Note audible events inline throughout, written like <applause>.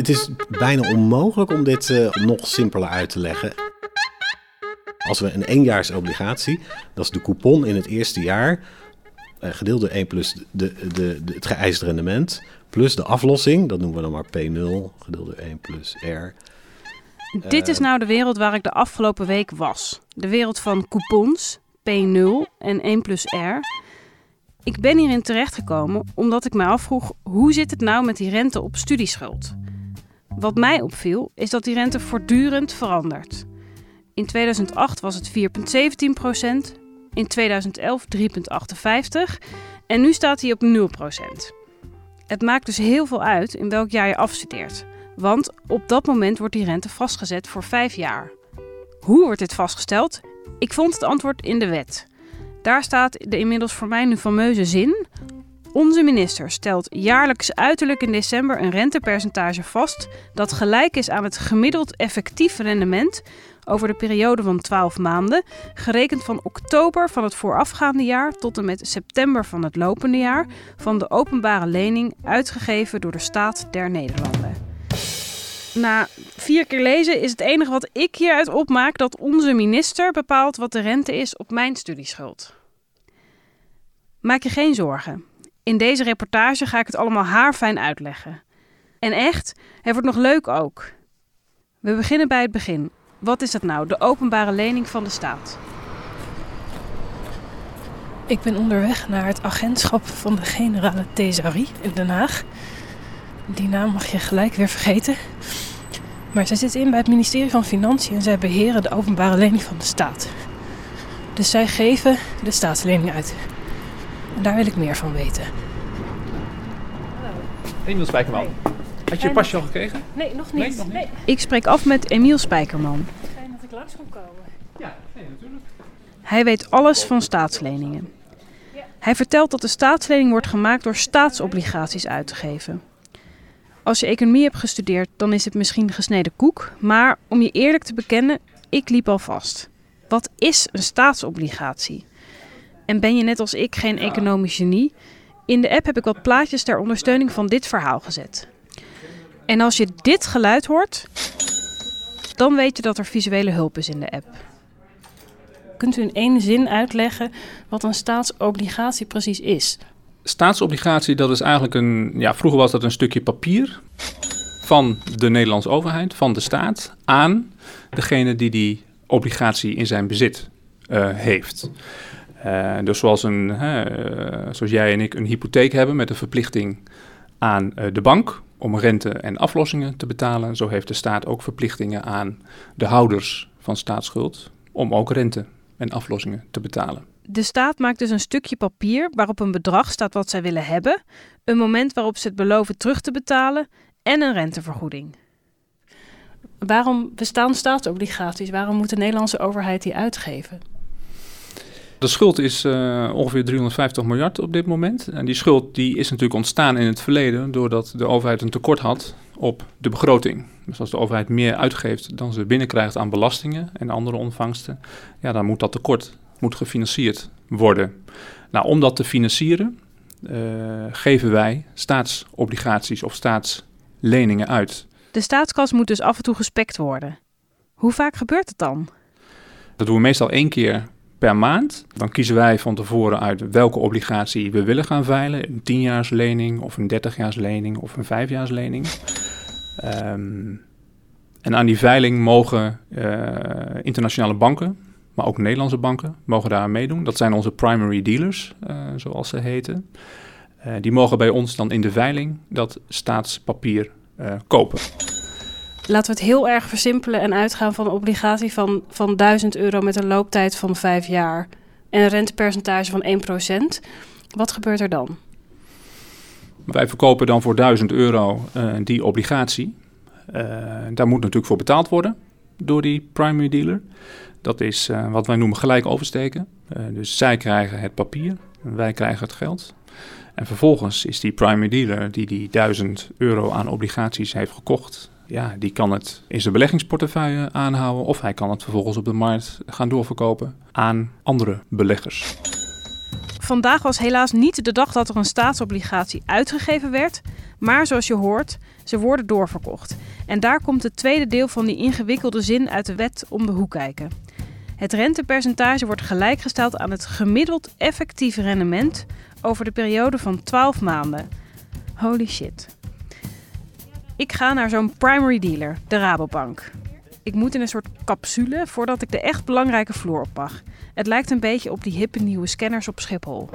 Het is bijna onmogelijk om dit uh, nog simpeler uit te leggen. Als we een eenjaarsobligatie, dat is de coupon in het eerste jaar, uh, gedeeld door 1 plus de, de, de, het geëist rendement, plus de aflossing, dat noemen we dan maar P0, gedeeld door 1 plus R. Dit is nou de wereld waar ik de afgelopen week was. De wereld van coupons, P0 en 1 plus R. Ik ben hierin terechtgekomen omdat ik me afvroeg hoe zit het nou met die rente op studieschuld? Wat mij opviel is dat die rente voortdurend verandert. In 2008 was het 4,17% in 2011 3,58 en nu staat hij op 0% Het maakt dus heel veel uit in welk jaar je afstudeert, want op dat moment wordt die rente vastgezet voor 5 jaar. Hoe wordt dit vastgesteld? Ik vond het antwoord in de wet. Daar staat de inmiddels voor mij nu fameuze zin: onze minister stelt jaarlijks uiterlijk in december een rentepercentage vast dat gelijk is aan het gemiddeld effectief rendement over de periode van 12 maanden, gerekend van oktober van het voorafgaande jaar tot en met september van het lopende jaar, van de openbare lening uitgegeven door de staat der Nederlanden. Na vier keer lezen is het enige wat ik hieruit opmaak dat onze minister bepaalt wat de rente is op mijn studieschuld. Maak je geen zorgen. In deze reportage ga ik het allemaal haarfijn uitleggen. En echt, het wordt nog leuk ook. We beginnen bij het begin. Wat is dat nou, de openbare lening van de staat? Ik ben onderweg naar het agentschap van de generale thesaurie in Den Haag. Die naam mag je gelijk weer vergeten. Maar zij zitten in bij het ministerie van Financiën en zij beheren de openbare lening van de staat. Dus zij geven de staatslening uit. En daar wil ik meer van weten. Emiel Spijkerman. Had je je pasje al gekregen? Nee, nog niet. Nee, nog niet. Ik spreek af met Emiel Spijkerman. Fijn dat ik langs kon komen. Ja, nee, natuurlijk. Hij weet alles van staatsleningen. Hij vertelt dat de staatslening wordt gemaakt door staatsobligaties uit te geven. Als je economie hebt gestudeerd, dan is het misschien gesneden koek. Maar om je eerlijk te bekennen, ik liep al vast. Wat is een staatsobligatie? En ben je net als ik geen economisch genie? In de app heb ik wat plaatjes ter ondersteuning van dit verhaal gezet. En als je dit geluid hoort, dan weet je dat er visuele hulp is in de app. Kunt u in één zin uitleggen wat een staatsobligatie precies is? Staatsobligatie, dat is eigenlijk een. Ja, vroeger was dat een stukje papier van de Nederlandse overheid, van de staat, aan degene die die obligatie in zijn bezit uh, heeft. Uh, dus zoals, een, uh, zoals jij en ik een hypotheek hebben met een verplichting aan uh, de bank om rente en aflossingen te betalen, zo heeft de staat ook verplichtingen aan de houders van staatsschuld om ook rente en aflossingen te betalen. De staat maakt dus een stukje papier waarop een bedrag staat wat zij willen hebben, een moment waarop ze het beloven terug te betalen en een rentevergoeding. Waarom bestaan staatsobligaties? Waarom moet de Nederlandse overheid die uitgeven? De schuld is uh, ongeveer 350 miljard op dit moment. En die schuld die is natuurlijk ontstaan in het verleden doordat de overheid een tekort had op de begroting. Dus als de overheid meer uitgeeft dan ze binnenkrijgt aan belastingen en andere ontvangsten, ja, dan moet dat tekort moet gefinancierd worden. Nou, om dat te financieren uh, geven wij staatsobligaties of staatsleningen uit. De staatskas moet dus af en toe gespekt worden. Hoe vaak gebeurt het dan? Dat doen we meestal één keer per maand. Dan kiezen wij van tevoren uit welke obligatie we willen gaan veilen. Een 10-jaarslening of een 30-jaarslening of een 5-jaarslening. Um, en aan die veiling mogen uh, internationale banken, maar ook Nederlandse banken, mogen daar meedoen. Dat zijn onze primary dealers, uh, zoals ze heten. Uh, die mogen bij ons dan in de veiling dat staatspapier kopen. Laten we het heel erg versimpelen en uitgaan van een obligatie van, van 1000 euro met een looptijd van 5 jaar en een rentepercentage van 1%. Wat gebeurt er dan? Wij verkopen dan voor 1000 euro uh, die obligatie. Uh, daar moet natuurlijk voor betaald worden door die primary dealer. Dat is uh, wat wij noemen gelijk oversteken. dus zij krijgen het papier en wij krijgen het geld. En vervolgens is die primary dealer die die 1000 euro aan obligaties heeft gekocht, ja, die kan het in zijn beleggingsportefeuille aanhouden of hij kan het vervolgens op de markt gaan doorverkopen aan andere beleggers. Vandaag was helaas niet de dag dat er een staatsobligatie uitgegeven werd, maar zoals je hoort, ze worden doorverkocht. En daar komt het tweede deel van die ingewikkelde zin uit de wet om de hoek kijken. Het rentepercentage wordt gelijkgesteld aan het gemiddeld effectief rendement over de periode van 12 maanden. Holy shit. Ik ga naar zo'n primary dealer, de Rabobank. Ik moet in een soort capsule voordat ik de echt belangrijke vloer op mag. Het lijkt een beetje op die hippe nieuwe scanners op Schiphol.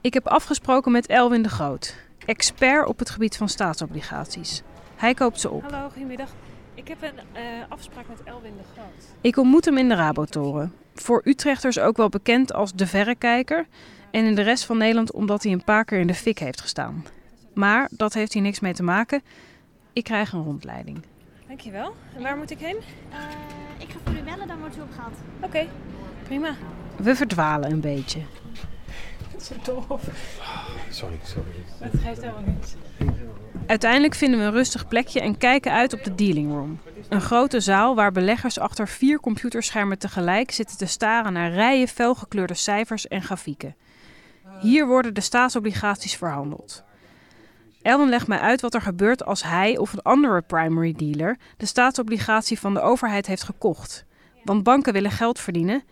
Ik heb afgesproken met Elwin de Groot, expert op het gebied van staatsobligaties. Hij koopt ze op. Hallo, goedemiddag. Ik heb een uh, afspraak met Elwin de Groot. Ik ontmoet hem in de Rabotoren. Voor Utrechters ook wel bekend als de verrekijker. En in de rest van Nederland omdat hij een paar keer in de fik heeft gestaan. Maar dat heeft hier niks mee te maken. Ik krijg een rondleiding. Dankjewel. En waar moet ik heen? Uh, ik ga voor u bellen, dan wordt u opgehaald. Oké, okay, prima. We verdwalen een beetje. Dat is zo tof. Sorry, sorry. Het geeft helemaal niets. Uiteindelijk vinden we een rustig plekje en kijken uit op de dealing room. Een grote zaal waar beleggers achter vier computerschermen tegelijk zitten te staren naar rijen felgekleurde cijfers en grafieken. Hier worden de staatsobligaties verhandeld. Elden legt mij uit wat er gebeurt als hij of een andere primary dealer de staatsobligatie van de overheid heeft gekocht. Want banken willen geld verdienen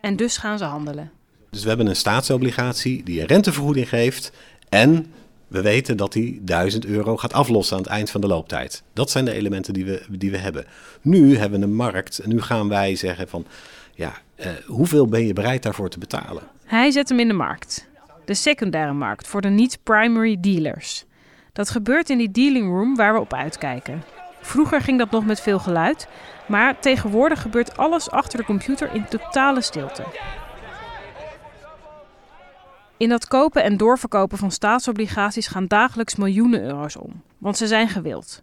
en dus gaan ze handelen. Dus we hebben een staatsobligatie die een rentevergoeding geeft en we weten dat hij 1000 euro gaat aflossen aan het eind van de looptijd. Dat zijn de elementen die we, die we hebben. Nu hebben we een markt en nu gaan wij zeggen van ja, uh, hoeveel ben je bereid daarvoor te betalen? Hij zet hem in de markt. De secundaire markt voor de niet-primary dealers. Dat gebeurt in die dealing room waar we op uitkijken. Vroeger ging dat nog met veel geluid, maar tegenwoordig gebeurt alles achter de computer in totale stilte. In dat kopen en doorverkopen van staatsobligaties gaan dagelijks miljoenen euro's om, want ze zijn gewild.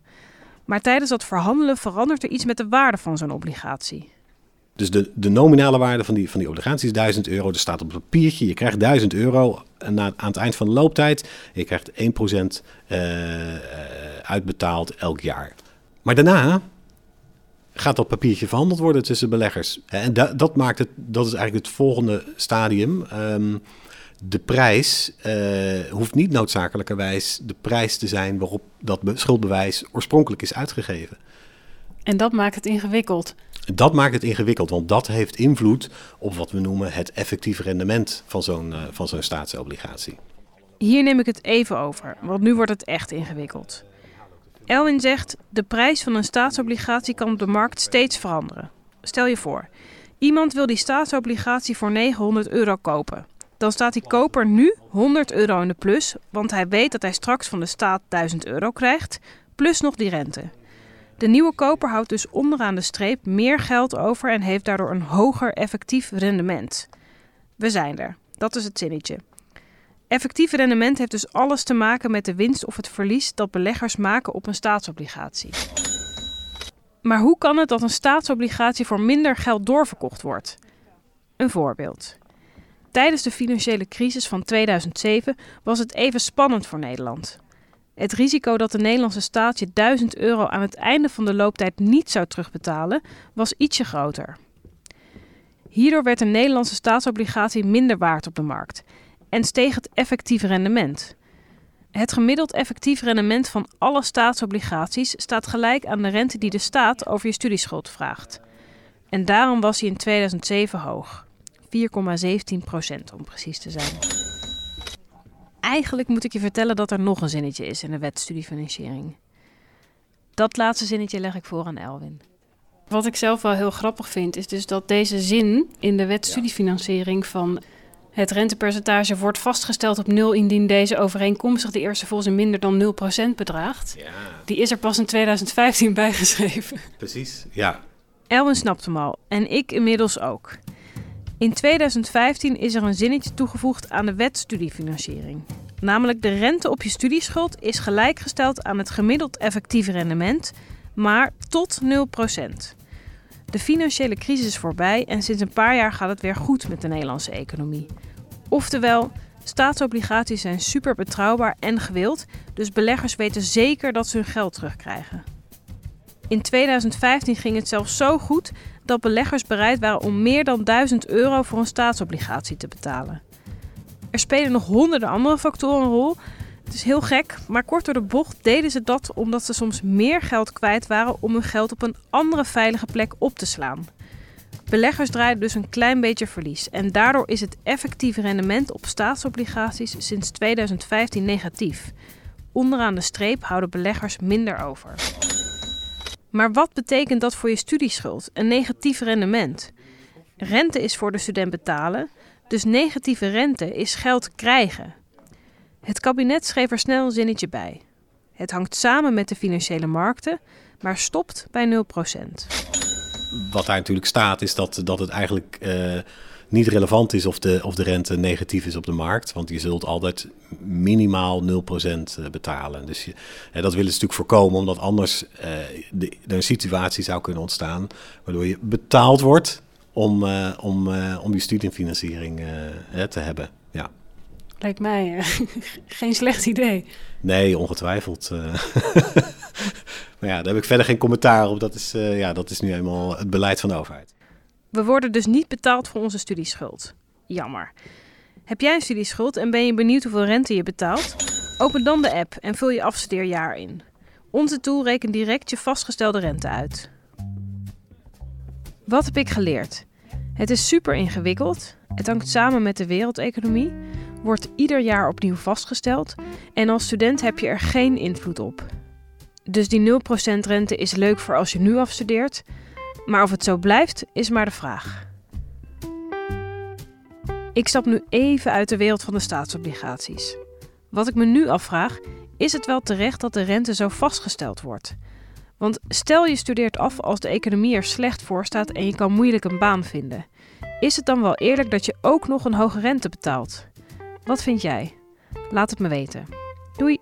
Maar tijdens dat verhandelen verandert er iets met de waarde van zo'n obligatie. Dus de, de nominale waarde van die, van die obligatie is 1000 euro. Er staat op het papiertje, je krijgt 1000 euro na, aan het eind van de looptijd. Je krijgt 1% uh, eh, uitbetaald elk jaar. Maar daarna gaat dat papiertje verhandeld worden tussen beleggers. En da, dat, maakt het, dat is eigenlijk het volgende stadium. Um, de prijs uh, hoeft niet noodzakelijkerwijs de prijs te zijn waarop dat schuldbewijs oorspronkelijk is uitgegeven. En dat maakt het ingewikkeld. Dat maakt het ingewikkeld, want dat heeft invloed op wat we noemen het effectieve rendement van zo'n uh, van zo'n staatsobligatie. Hier neem ik het even over, want nu wordt het echt ingewikkeld. Elwin zegt: de prijs van een staatsobligatie kan op de markt steeds veranderen. Stel je voor, iemand wil die staatsobligatie voor 900 euro kopen. Dan staat die koper nu 100 euro in de plus, want hij weet dat hij straks van de staat 1000 euro krijgt, plus nog die rente. De nieuwe koper houdt dus onderaan de streep meer geld over en heeft daardoor een hoger effectief rendement. We zijn er. Dat is het zinnetje. Effectief rendement heeft dus alles te maken met de winst of het verlies dat beleggers maken op een staatsobligatie. Maar hoe kan het dat een staatsobligatie voor minder geld doorverkocht wordt? Een voorbeeld. Tijdens de financiële crisis van 2007 was het even spannend voor Nederland. Het risico dat de Nederlandse staat je 1000 euro aan het einde van de looptijd niet zou terugbetalen, was ietsje groter. Hierdoor werd de Nederlandse staatsobligatie minder waard op de markt en steeg het effectief rendement. Het gemiddeld effectief rendement van alle staatsobligaties staat gelijk aan de rente die de staat over je studieschuld vraagt. En daarom was hij in 2007 hoog. 4,17 procent om precies te zijn. Eigenlijk moet ik je vertellen dat er nog een zinnetje is in de wet studiefinanciering. Dat laatste zinnetje leg ik voor aan Elwin. Wat ik zelf wel heel grappig vind, is dus dat deze zin in de wet studiefinanciering van het rentepercentage wordt vastgesteld op nul indien deze overeenkomstig de eerste volzin minder dan 0% bedraagt. Ja. Die is er pas in 2015 bijgeschreven. Precies, ja. Elwin snapt hem al en ik inmiddels ook. In 2015 is er een zinnetje toegevoegd aan de wet studiefinanciering. Namelijk de rente op je studieschuld is gelijkgesteld aan het gemiddeld effectieve rendement, maar tot 0%. De financiële crisis is voorbij en sinds een paar jaar gaat het weer goed met de Nederlandse economie. Oftewel, staatsobligaties zijn super betrouwbaar en gewild, dus beleggers weten zeker dat ze hun geld terugkrijgen. In 2015 ging het zelfs zo goed dat beleggers bereid waren om meer dan 1000 euro voor een staatsobligatie te betalen. Er spelen nog honderden andere factoren een rol. Het is heel gek, maar kort door de bocht deden ze dat omdat ze soms meer geld kwijt waren om hun geld op een andere veilige plek op te slaan. Beleggers draaien dus een klein beetje verlies en daardoor is het effectieve rendement op staatsobligaties sinds 2015 negatief. Onderaan de streep houden beleggers minder over. Maar wat betekent dat voor je studieschuld? Een negatief rendement. Rente is voor de student betalen, dus negatieve rente is geld krijgen. Het kabinet schreef er snel een zinnetje bij. Het hangt samen met de financiële markten, maar stopt bij 0%. Wat daar natuurlijk staat is dat, dat het eigenlijk uh, niet relevant is of de, of de rente negatief is op de markt. Want je zult altijd minimaal 0% eh, betalen. Dus je, dat willen ze natuurlijk voorkomen, omdat anders uh, de, er een situatie zou kunnen ontstaan waardoor je betaald wordt om, uh, om, om die studiefinanciering te hebben. Ja. Lijkt mij <laughs> geen slecht idee. Nee, ongetwijfeld. <laughs> maar ja, daar heb ik verder geen commentaar op. Dat is, ja, dat is nu eenmaal het beleid van de overheid. We worden dus niet betaald voor onze studieschuld. Jammer. Heb jij een studieschuld en ben je benieuwd hoeveel rente je betaalt? Open dan de app en vul je afstudeerjaar in. Onze tool rekent direct je vastgestelde rente uit. Wat heb ik geleerd? Het is super ingewikkeld. Het hangt samen met de wereldeconomie, wordt ieder jaar opnieuw vastgesteld en als student heb je er geen invloed op. Dus die 0% rente is leuk voor als je nu afstudeert, maar of het zo blijft, is maar de vraag. Ik stap nu even uit de wereld van de staatsobligaties. Wat ik me nu afvraag, is het wel terecht dat de rente zo vastgesteld wordt? Want stel je studeert af als de economie er slecht voor staat en je kan moeilijk een baan vinden. Is het dan wel eerlijk dat je ook nog een hoge rente betaalt? Wat vind jij? Laat het me weten. Doei!